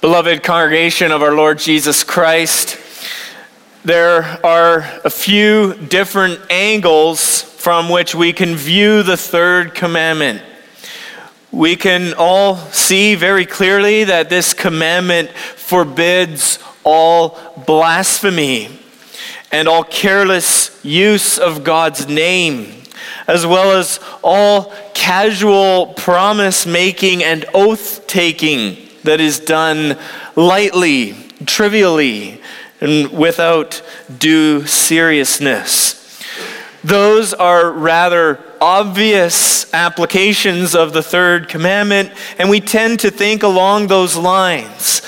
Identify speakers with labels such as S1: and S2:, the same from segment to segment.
S1: Beloved congregation of our Lord Jesus Christ, there are a few different angles from which we can view the third commandment. We can all see very clearly that this commandment forbids all blasphemy and all careless use of God's name, as well as all casual promise making and oath taking that is done lightly, trivially, and without due seriousness. Those are rather obvious applications of the third commandment, and we tend to think along those lines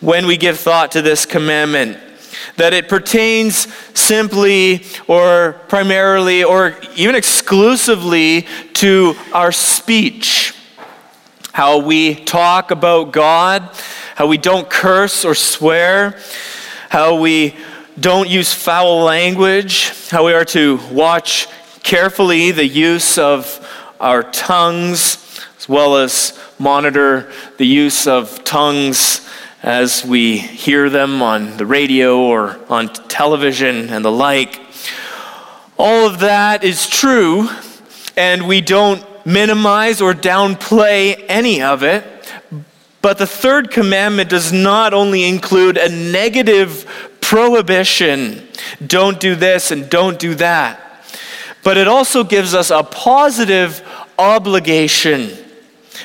S1: when we give thought to this commandment. That it pertains simply or primarily or even exclusively to our speech how we talk about God, how we don't curse or swear, how we don't use foul language, how we are to watch carefully the use of our tongues, as well as monitor the use of tongues as we hear them on the radio or on television and the like. All of that is true, and we don't minimize or downplay any of it. But the third commandment does not only include a negative prohibition don't do this and don't do that, but it also gives us a positive obligation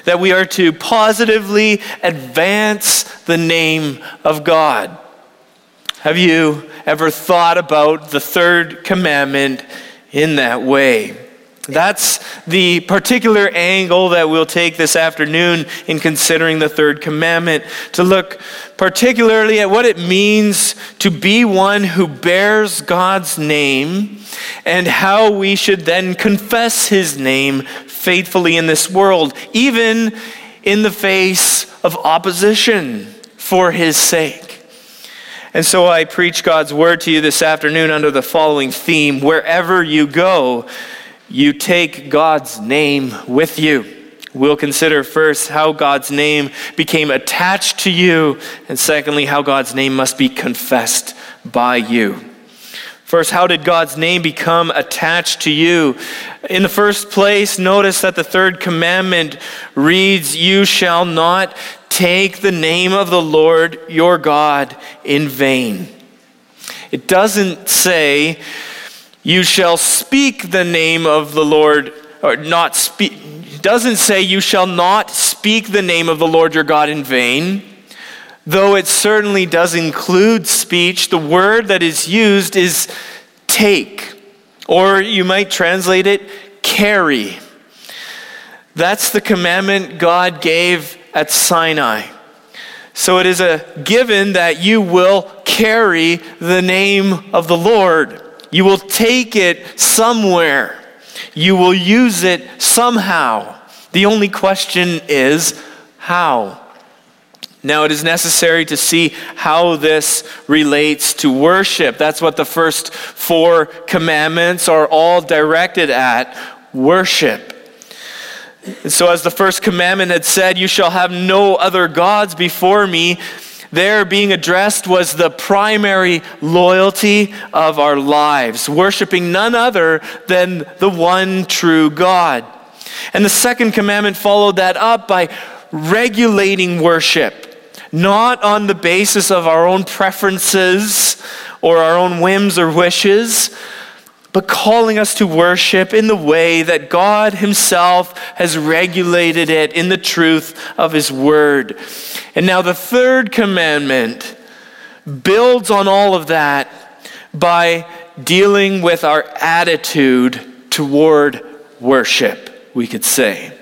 S1: that we are to positively advance the name of God. Have you ever thought about the third commandment in that way? That's the particular angle that we'll take this afternoon in considering the third commandment to look particularly at what it means to be one who bears God's name and how we should then confess his name faithfully in this world, even in the face of opposition for his sake. And so I preach God's word to you this afternoon under the following theme wherever you go, you take God's name with you. We'll consider first how God's name became attached to you, and secondly, how God's name must be confessed by you. First, how did God's name become attached to you? In the first place, notice that the third commandment reads, You shall not take the name of the Lord your God in vain. It doesn't say, you shall speak the name of the Lord, or not speak, doesn't say you shall not speak the name of the Lord your God in vain. Though it certainly does include speech, the word that is used is take, or you might translate it carry. That's the commandment God gave at Sinai. So it is a given that you will carry the name of the Lord. You will take it somewhere. You will use it somehow. The only question is how. Now, it is necessary to see how this relates to worship. That's what the first four commandments are all directed at worship. And so, as the first commandment had said, You shall have no other gods before me there being addressed was the primary loyalty of our lives, worshiping none other than the one true God. And the second commandment followed that up by regulating worship, not on the basis of our own preferences or our own whims or wishes but calling us to worship in the way that God Himself has regulated it in the truth of His Word. And now the third commandment builds on all of that by dealing with our attitude toward worship, we could say.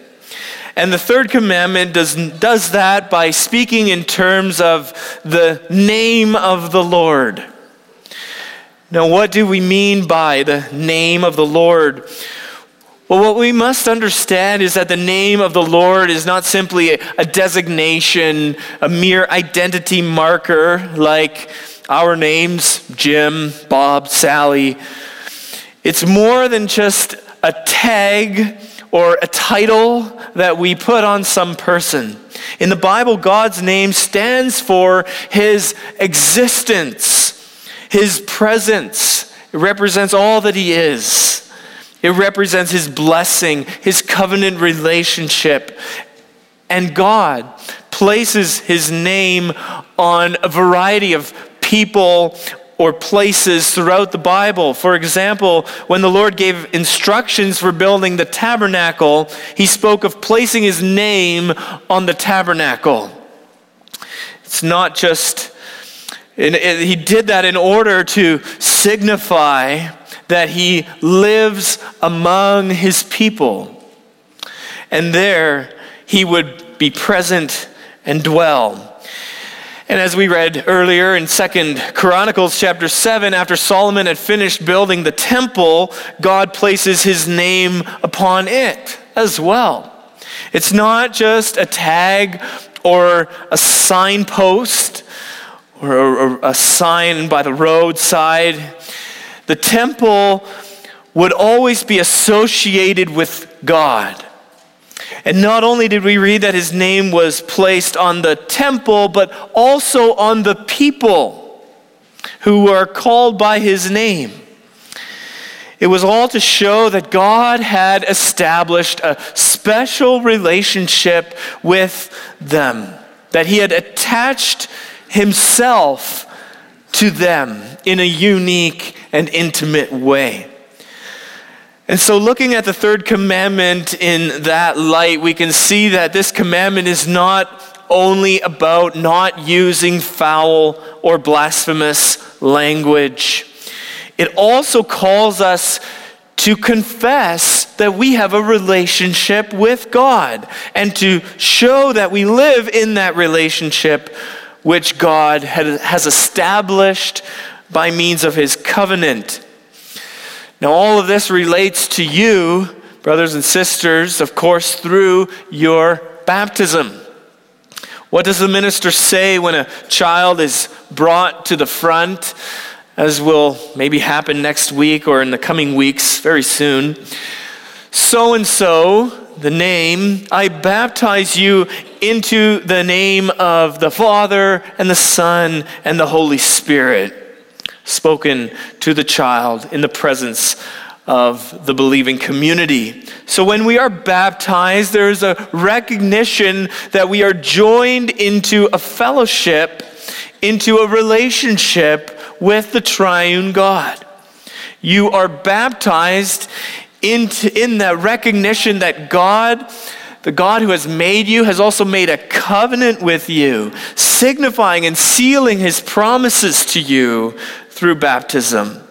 S1: And the third commandment does, does that by speaking in terms of the name of the Lord. Now, what do we mean by the name of the Lord? Well, what we must understand is that the name of the Lord is not simply a, designation, a mere identity marker like our names, Jim, Bob, Sally. It's more than just a tag or a title that we put on some person. In the Bible, God's name stands for his existence, his presence. Represents all that he is. It represents his blessing, his covenant relationship. And God places his name on a variety of people or places throughout the Bible. For example, when the Lord gave instructions for building the tabernacle, he spoke of placing his name on the tabernacle. It's not just, he did that in order to signify that he lives among his people. And there he would be present and dwell. And as we read earlier in Second Chronicles chapter 7, after Solomon had finished building the temple, God places his name upon it as well. It's not just a tag or a signpost or a sign by the roadside. The temple would always be associated with God. And not only did we read that his name was placed on the temple, but also on the people who are called by his name. It was all to show that God had established a special relationship with them, that he had attached himself to them in a unique and intimate way. And so, looking at the third commandment in that light, we can see that this commandment is not only about not using foul or blasphemous language, it also calls us to confess that we have a relationship with God and to show that we live in that relationship which God has established by means of his covenant. Now, all of this relates to you, brothers and sisters, of course, through your baptism. What does the minister say when a child is brought to the front, as will maybe happen next week or in the coming weeks very soon? So and so, the name, I baptize you into the name of the Father and the Son and the Holy Spirit spoken to the child in the presence of the believing community. So when we are baptized, there's a recognition that we are joined into a fellowship, into a relationship with the triune God. You are baptized into, in that recognition that God the God who has made you has also made a covenant with you, signifying and sealing his promises to you through baptism.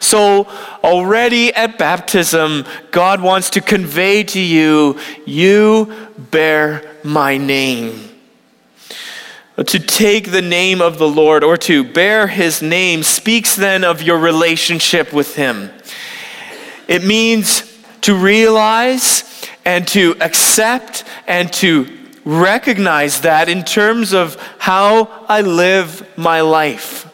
S1: So, already at baptism, God wants to convey to you, you bear my name. To take the name of the Lord or to bear his name speaks then of your relationship with him. It means to realize and to accept and to recognize that in terms of how I live my life.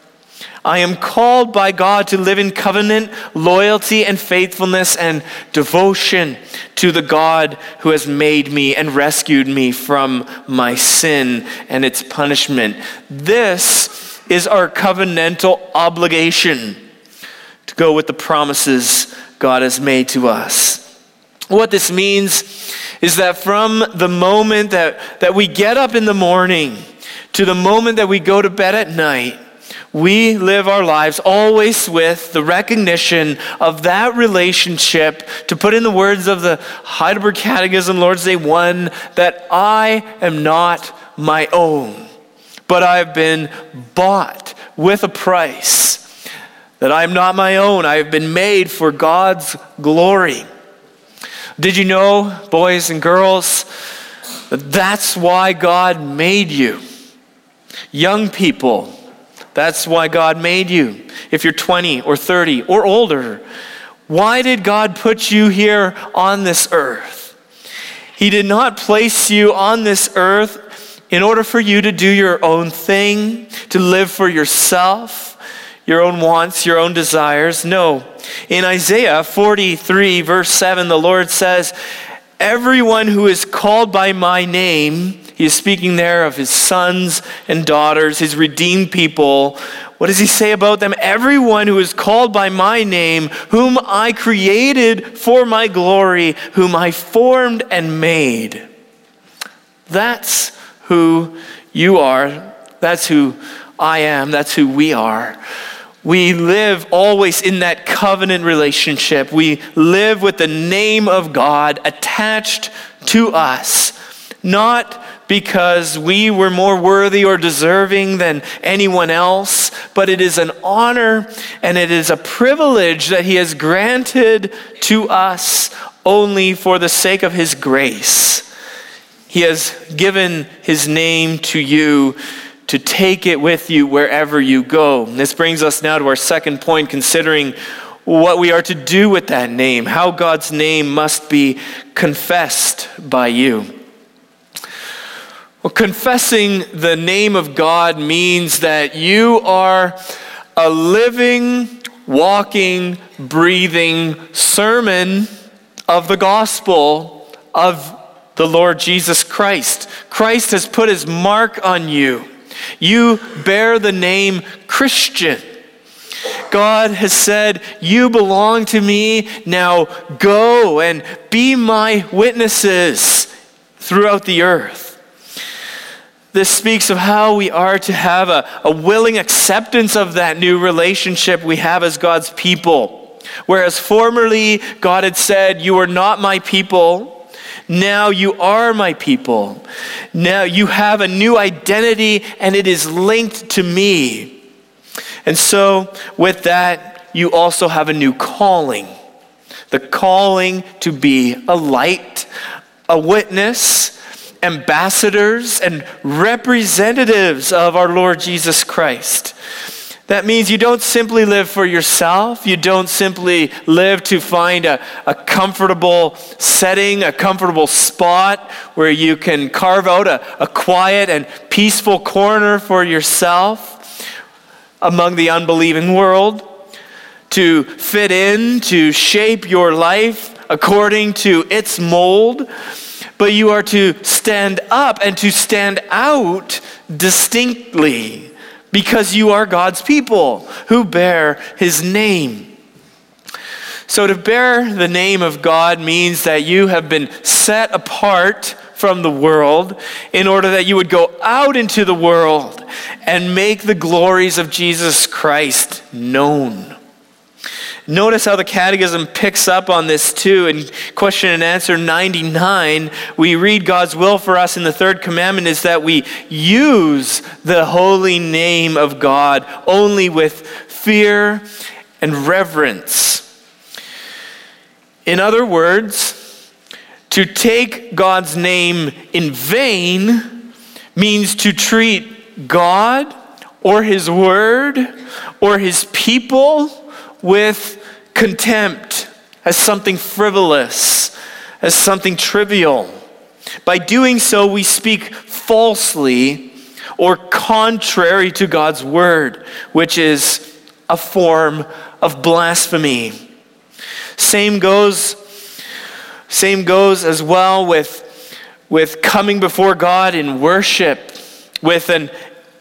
S1: I am called by God to live in covenant, loyalty, and faithfulness and devotion to the God who has made me and rescued me from my sin and its punishment. This is our covenantal obligation to go with the promises God has made to us. What this means is that from the moment that, that we get up in the morning to the moment that we go to bed at night, we live our lives always with the recognition of that relationship, to put in the words of the Heidelberg Catechism, Lord's Day 1, that I am not my own, but I have been bought with a price. That I am not my own, I have been made for God's glory. Did you know, boys and girls, that that's why God made you? Young people, that's why God made you. If you're 20 or 30 or older, why did God put you here on this earth? He did not place you on this earth in order for you to do your own thing, to live for yourself, your own wants, your own desires. No. In Isaiah 43, verse 7, the Lord says, Everyone who is called by my name, He is speaking there of his sons and daughters, his redeemed people. What does he say about them? Everyone who is called by my name, whom I created for my glory, whom I formed and made. That's who you are. That's who I am. That's who we are. We live always in that covenant relationship. We live with the name of God attached to us, not because we were more worthy or deserving than anyone else, but it is an honor and it is a privilege that He has granted to us only for the sake of His grace. He has given His name to you to take it with you wherever you go. This brings us now to our second point, considering what we are to do with that name, how God's name must be confessed by you. Well, confessing the name of God means that you are a living, walking, breathing sermon of the gospel of the Lord Jesus Christ. Christ has put his mark on you. You bear the name Christian. God has said, You belong to me. Now go and be my witnesses throughout the earth. This speaks of how we are to have a, a willing acceptance of that new relationship we have as God's people. Whereas formerly God had said, You are not my people. Now you are my people. Now you have a new identity and it is linked to me. And so, with that, you also have a new calling the calling to be a light, a witness, ambassadors, and representatives of our Lord Jesus Christ. That means you don't simply live for yourself. You don't simply live to find a, a comfortable setting, a comfortable spot where you can carve out a, a quiet and peaceful corner for yourself among the unbelieving world, to fit in, to shape your life according to its mold. But you are to stand up and to stand out distinctly because you are God's people who bear his name. So, to bear the name of God means that you have been set apart from the world in order that you would go out into the world and make the glories of Jesus Christ known. Notice how the Catechism picks up on this too. In question and answer 99, we read God's will for us in the third commandment is that we use the holy name of God only with fear and reverence. In other words, to take God's name in vain means to treat God or His Word or His people with contempt as something frivolous, as something trivial. By doing so, we speak falsely or contrary to God's word, which is a form of blasphemy. Same goes, same goes as well with, with coming before God in worship with an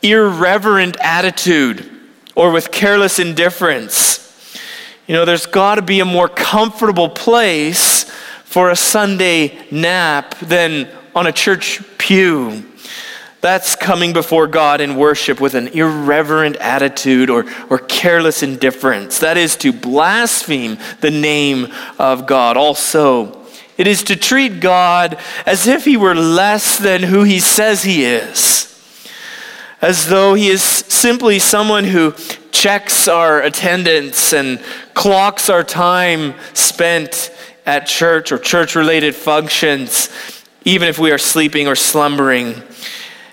S1: irreverent attitude or with careless indifference. You know, there's got to be a more comfortable place for a Sunday nap than on a church pew. That's coming before God in worship with an irreverent attitude or, or careless indifference. That is to blaspheme the name of God. Also, it is to treat God as if he were less than who he says he is, as though he is simply someone who checks our attendance and clocks our time spent at church or church related functions, even if we are sleeping or slumbering,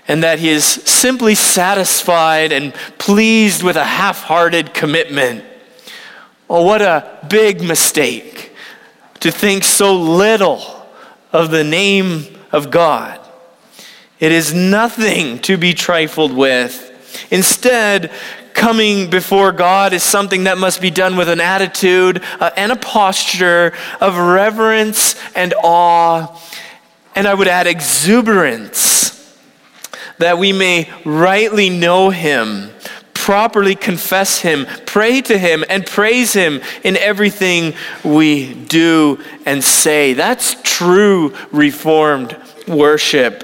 S1: and that He is simply satisfied and pleased with a half hearted commitment. Oh, what a big mistake to think so little of the name of God. It is nothing to be trifled with. Instead, coming before God is something that must be done with an attitude uh, and a posture of reverence and awe, and I would add exuberance. that we may rightly know him, properly confess him, pray to him, and praise him in everything we do and say. That's true Reformed worship.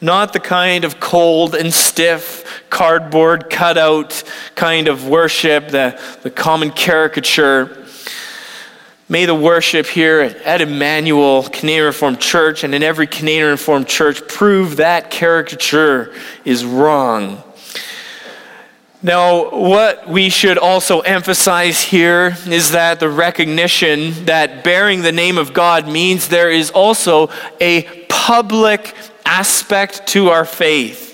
S1: Not the kind of cold and stiff, cardboard cutout kind of worship, the, the common caricature. May the worship here at Emmanuel Canadian Reformed Church and in every Canadian Reformed church prove that caricature is wrong. Now, what we should also emphasize here is that the recognition that bearing the name of God means there is also a public aspect to our faith.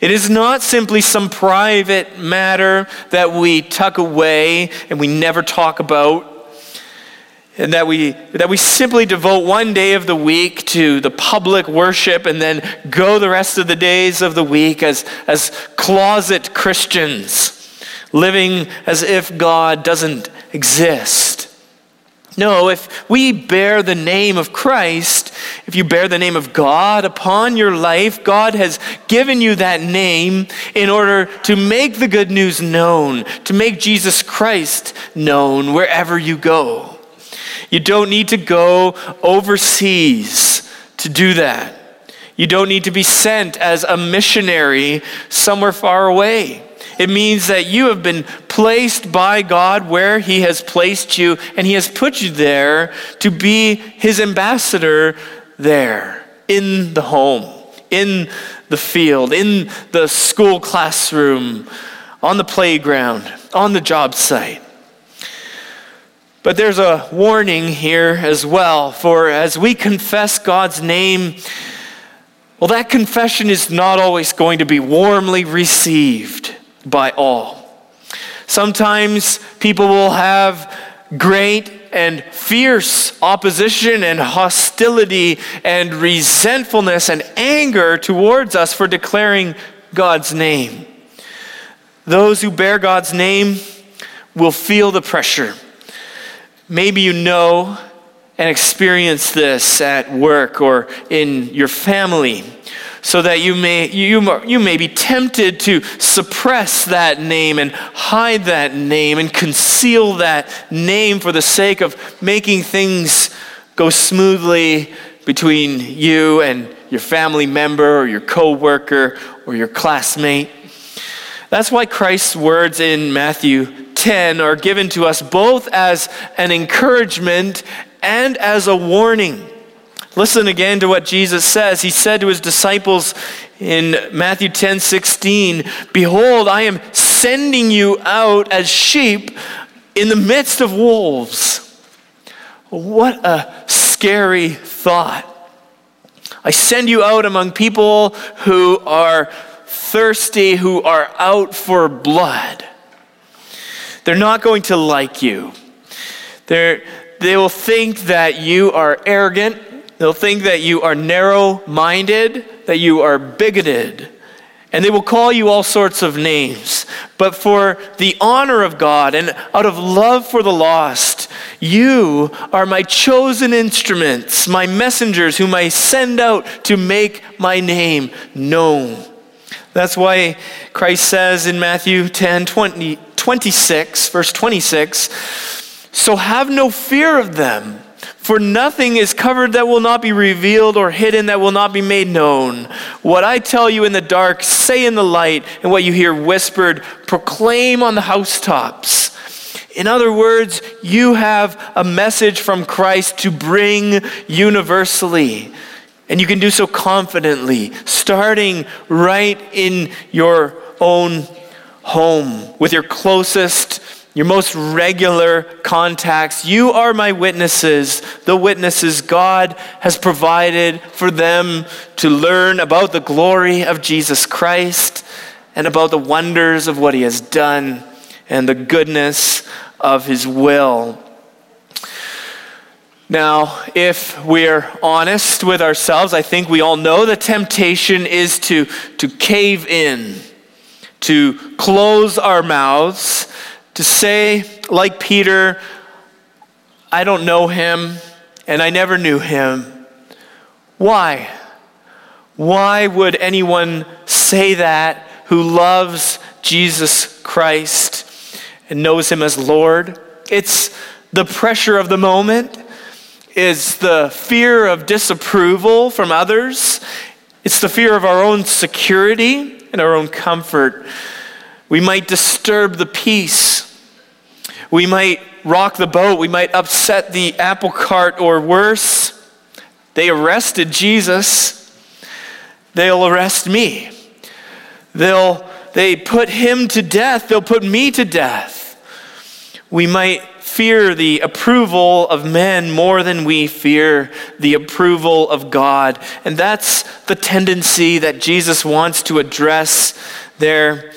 S1: It is not simply some private matter that we tuck away and we never talk about and that we, that we simply devote one day of the week to the public worship and then go the rest of the days of the week as, as closet Christians, living as if God doesn't exist. No, if we bear the name of Christ, if you bear the name of God upon your life, God has given you that name in order to make the good news known, to make Jesus Christ known wherever you go. You don't need to go overseas to do that. You don't need to be sent as a missionary somewhere far away. It means that you have been placed by God where He has placed you, and He has put you there to be His ambassador there in the home, in the field, in the school classroom, on the playground, on the job site. But there's a warning here as well, for as we confess God's name, well, that confession is not always going to be warmly received by all. Sometimes people will have great and fierce opposition and hostility and resentfulness and anger towards us for declaring God's name. Those who bear God's name will feel the pressure Maybe you know and experience this at work or in your family so that you may, you, you may be tempted to suppress that name and hide that name and conceal that name for the sake of making things go smoothly between you and your family member or your coworker or your classmate. That's why Christ's words in Matthew 10 are given to us both as an encouragement and as a warning. Listen again to what Jesus says. He said to his disciples in Matthew 10 16, Behold, I am sending you out as sheep in the midst of wolves. What a scary thought. I send you out among people who are thirsty, who are out for blood. They're not going to like you. They're, they will think that you are arrogant. They'll think that you are narrow minded, that you are bigoted. And they will call you all sorts of names. But for the honor of God and out of love for the lost, you are my chosen instruments, my messengers whom I send out to make my name known. That's why Christ says in Matthew 10 20, 26, verse 26 So have no fear of them, for nothing is covered that will not be revealed, or hidden that will not be made known. What I tell you in the dark, say in the light, and what you hear whispered, proclaim on the housetops. In other words, you have a message from Christ to bring universally. And you can do so confidently, starting right in your own home with your closest, your most regular contacts. You are my witnesses, the witnesses God has provided for them to learn about the glory of Jesus Christ and about the wonders of what he has done and the goodness of his will. Now, if we're honest with ourselves, I think we all know the temptation is to, to cave in to close our mouths, to say, like Peter, I don't know him and I never knew him. Why? Why would anyone say that who loves Jesus Christ and knows him as Lord. It's the pressure of the moment, is the fear of disapproval from others, it's the fear of our own security and our own comfort. We might disturb the peace. We might rock the boat. We might upset the apple cart, or worse, they arrested Jesus. They'll arrest me. They'll they put him to death. They'll put me to death. We might fear the approval of men more than we fear the approval of God. And that's the tendency that Jesus wants to address there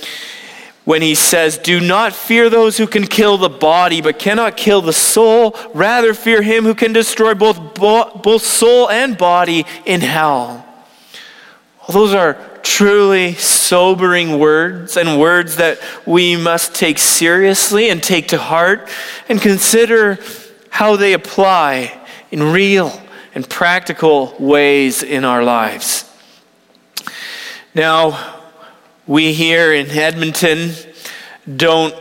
S1: when he says, Do not fear those who can kill the body, but cannot kill the soul. Rather, fear him who can destroy both, both soul and body in hell. Well, those are truly sobering words and words that we must take seriously and take to heart and consider how they apply in real and practical ways in our lives. Now, we here in Edmonton don't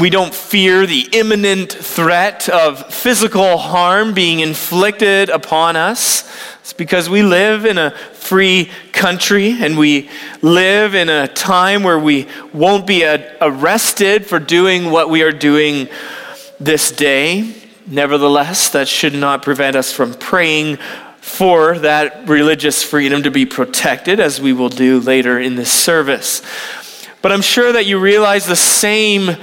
S1: we don't fear the imminent threat of physical harm being inflicted upon us. It's because we live in a free country and we live in a time where we won't be arrested for doing what we are doing this day. Nevertheless, that should not prevent us from praying for that religious freedom to be protected, as we will do later in this service. But I'm sure that you realize the same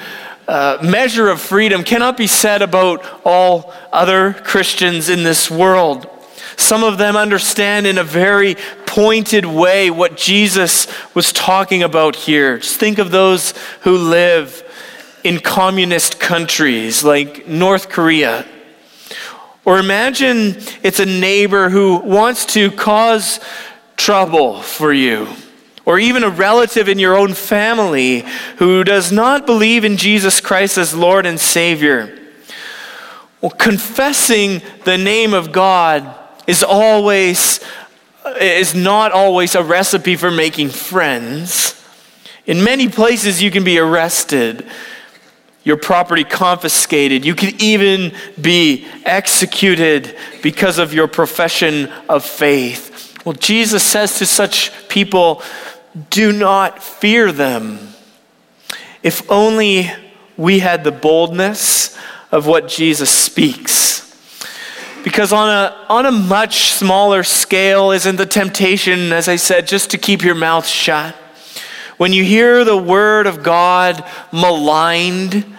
S1: uh, measure of freedom cannot be said about all other Christians in this world. Some of them understand in a very pointed way what Jesus was talking about here. Just think of those who live in communist countries like North Korea. Or imagine it's a neighbor who wants to cause trouble for you or even a relative in your own family who does not believe in Jesus Christ as Lord and Savior. Well, confessing the name of God is always is not always a recipe for making friends. In many places you can be arrested, your property confiscated, you could even be executed because of your profession of faith. Well, Jesus says to such people, do not fear them. If only we had the boldness of what Jesus speaks. Because on a, on a much smaller scale, isn't the temptation, as I said, just to keep your mouth shut? When you hear the word of God maligned,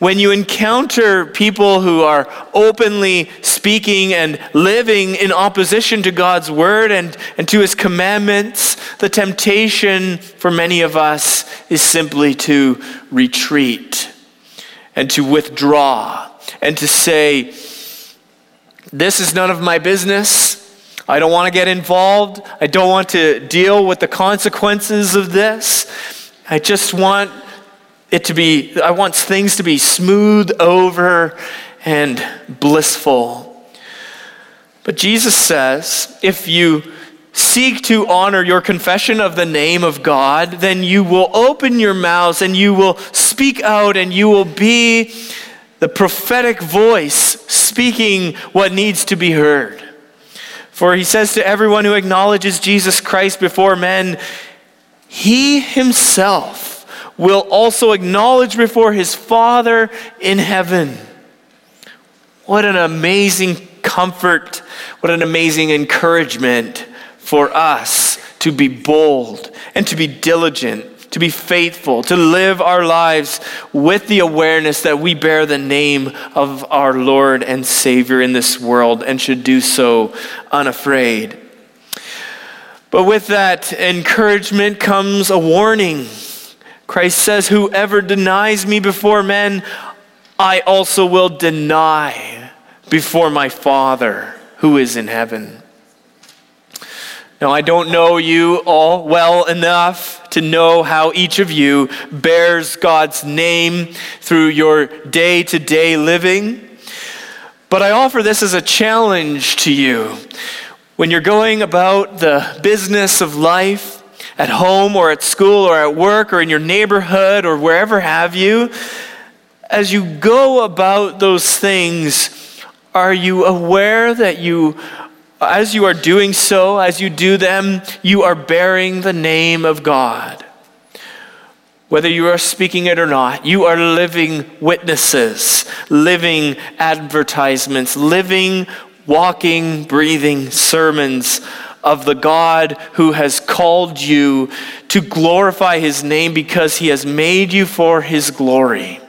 S1: when you encounter people who are openly speaking and living in opposition to God's word and, and to his commandments, the temptation for many of us is simply to retreat and to withdraw and to say, This is none of my business. I don't want to get involved. I don't want to deal with the consequences of this. I just want it to be, I want things to be smooth over and blissful. But Jesus says, if you seek to honor your confession of the name of God, then you will open your mouths and you will speak out and you will be the prophetic voice speaking what needs to be heard. For he says to everyone who acknowledges Jesus Christ before men, he himself will also acknowledge before his Father in heaven. What an amazing comfort, what an amazing encouragement for us to be bold and to be diligent, to be faithful, to live our lives with the awareness that we bear the name of our Lord and Savior in this world and should do so unafraid. But with that encouragement comes a warning Christ says, Whoever denies me before men, I also will deny before my Father who is in heaven. Now, I don't know you all well enough to know how each of you bears God's name through your day to day living, but I offer this as a challenge to you. When you're going about the business of life, at home or at school or at work or in your neighborhood or wherever have you, as you go about those things, are you aware that you, as you are doing so, as you do them, you are bearing the name of God? Whether you are speaking it or not, you are living witnesses, living advertisements, living, walking, breathing sermons of the God who has called you to glorify his name because he has made you for his glory.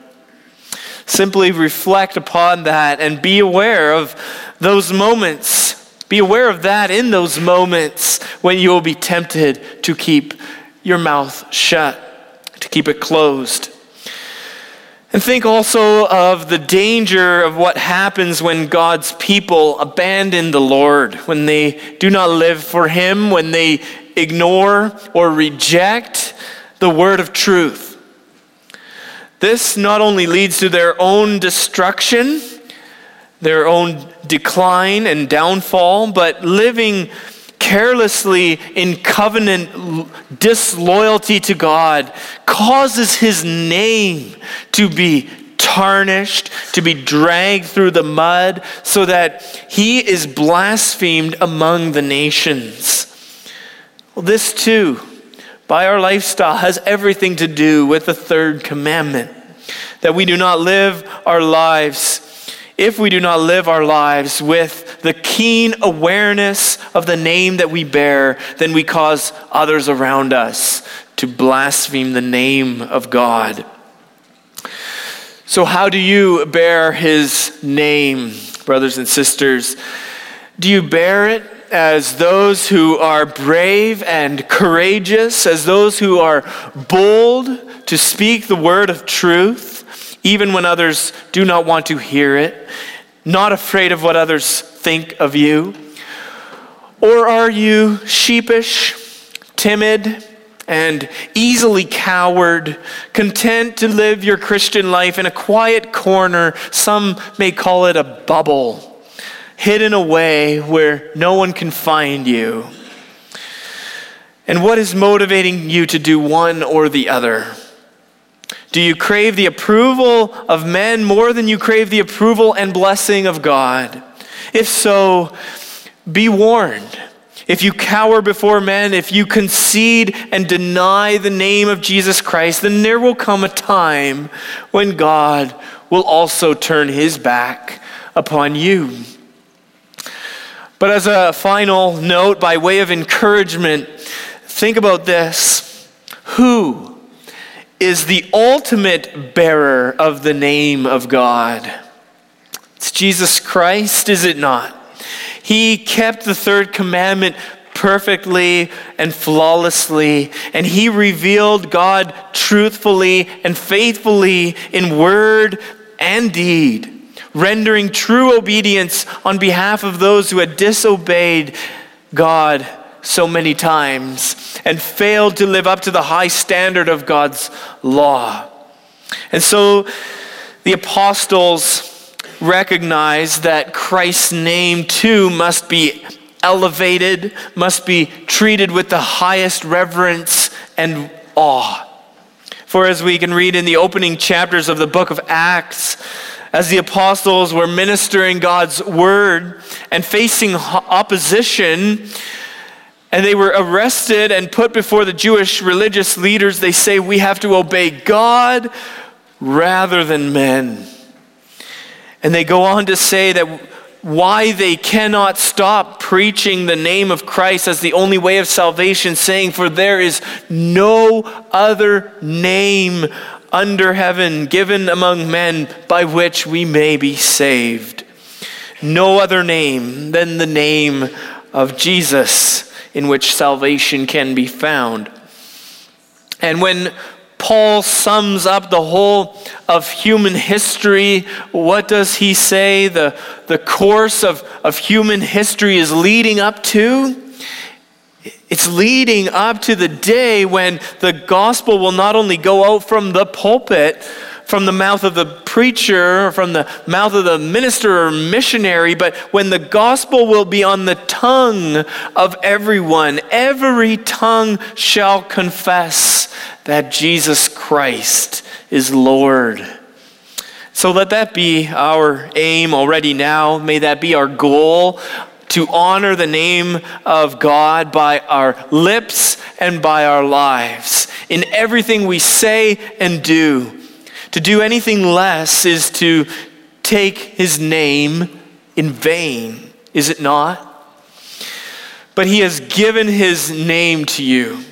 S1: Simply reflect upon that and be aware of those moments. Be aware of that in those moments when you will be tempted to keep your mouth shut to keep it closed. And think also of the danger of what happens when God's people abandon the Lord, when they do not live for Him, when they ignore or reject the word of truth. This not only leads to their own destruction, their own decline and downfall, but living carelessly in covenant disloyalty to God causes his name to be tarnished, to be dragged through the mud, so that he is blasphemed among the nations. Well, this too, by our lifestyle, has everything to do with the third commandment that we do not live our lives if we do not live our lives with the keen awareness of the name that we bear, then we cause others around us to blaspheme the name of God. So, how do you bear his name, brothers and sisters? Do you bear it as those who are brave and courageous, as those who are bold to speak the word of truth? even when others do not want to hear it, not afraid of what others think of you? Or are you sheepish, timid, and easily coward, content to live your Christian life in a quiet corner, some may call it a bubble, hidden away where no one can find you? And what is motivating you to do one or the other? Do you crave the approval of men more than you crave the approval and blessing of God? If so, be warned. If you cower before men, if you concede and deny the name of Jesus Christ, then there will come a time when God will also turn his back upon you. But as a final note, by way of encouragement, think about this. Who is the ultimate bearer of the name of God. It's Jesus Christ, is it not? He kept the third commandment perfectly and flawlessly, and he revealed God truthfully and faithfully in word and deed, rendering true obedience on behalf of those who had disobeyed God so many times and failed to live up to the high standard of God's law. And so the apostles recognize that Christ's name too must be elevated, must be treated with the highest reverence and awe. For as we can read in the opening chapters of the book of Acts, as the apostles were ministering God's word and facing opposition, and they were arrested and put before the Jewish religious leaders. They say, We have to obey God rather than men. And they go on to say that why they cannot stop preaching the name of Christ as the only way of salvation, saying, For there is no other name under heaven given among men by which we may be saved. No other name than the name of Jesus in which salvation can be found. And when Paul sums up the whole of human history, what does he say the, the course of, of human history is leading up to? It's leading up to the day when the gospel will not only go out from the pulpit, from the mouth of the preacher or from the mouth of the minister or missionary, but when the gospel will be on the tongue of everyone, every tongue shall confess that Jesus Christ is Lord. So let that be our aim already now. May that be our goal to honor the name of God by our lips and by our lives in everything we say and do. To do anything less is to take his name in vain, is it not? But he has given his name to you.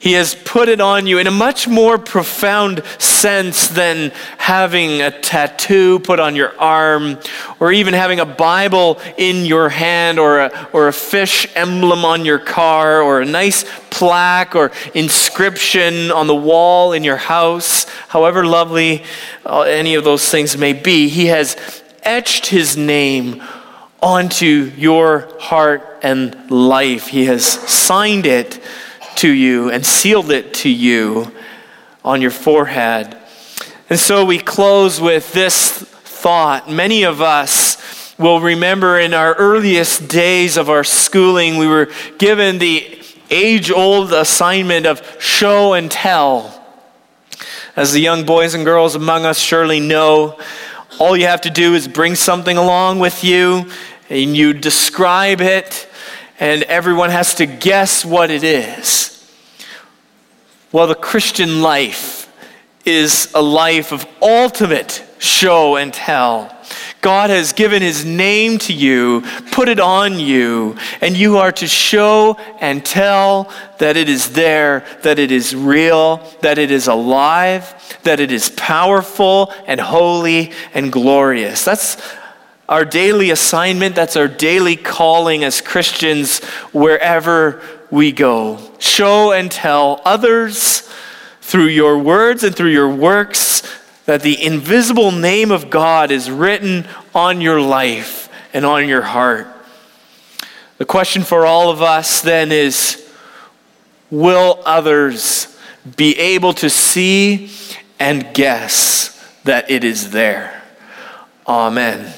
S1: He has put it on you in a much more profound sense than having a tattoo put on your arm or even having a Bible in your hand or a, or a fish emblem on your car or a nice plaque or inscription on the wall in your house, however lovely uh, any of those things may be. He has etched his name onto your heart and life. He has signed it to you and sealed it to you on your forehead. And so we close with this thought. Many of us will remember in our earliest days of our schooling, we were given the age old assignment of show and tell. As the young boys and girls among us surely know, all you have to do is bring something along with you and you describe it and everyone has to guess what it is. Well, the Christian life is a life of ultimate show and tell. God has given his name to you, put it on you, and you are to show and tell that it is there, that it is real, that it is alive, that it is powerful and holy and glorious. That's our daily assignment, that's our daily calling as Christians wherever we go. Show and tell others through your words and through your works that the invisible name of God is written on your life and on your heart. The question for all of us then is will others be able to see and guess that it is there? Amen.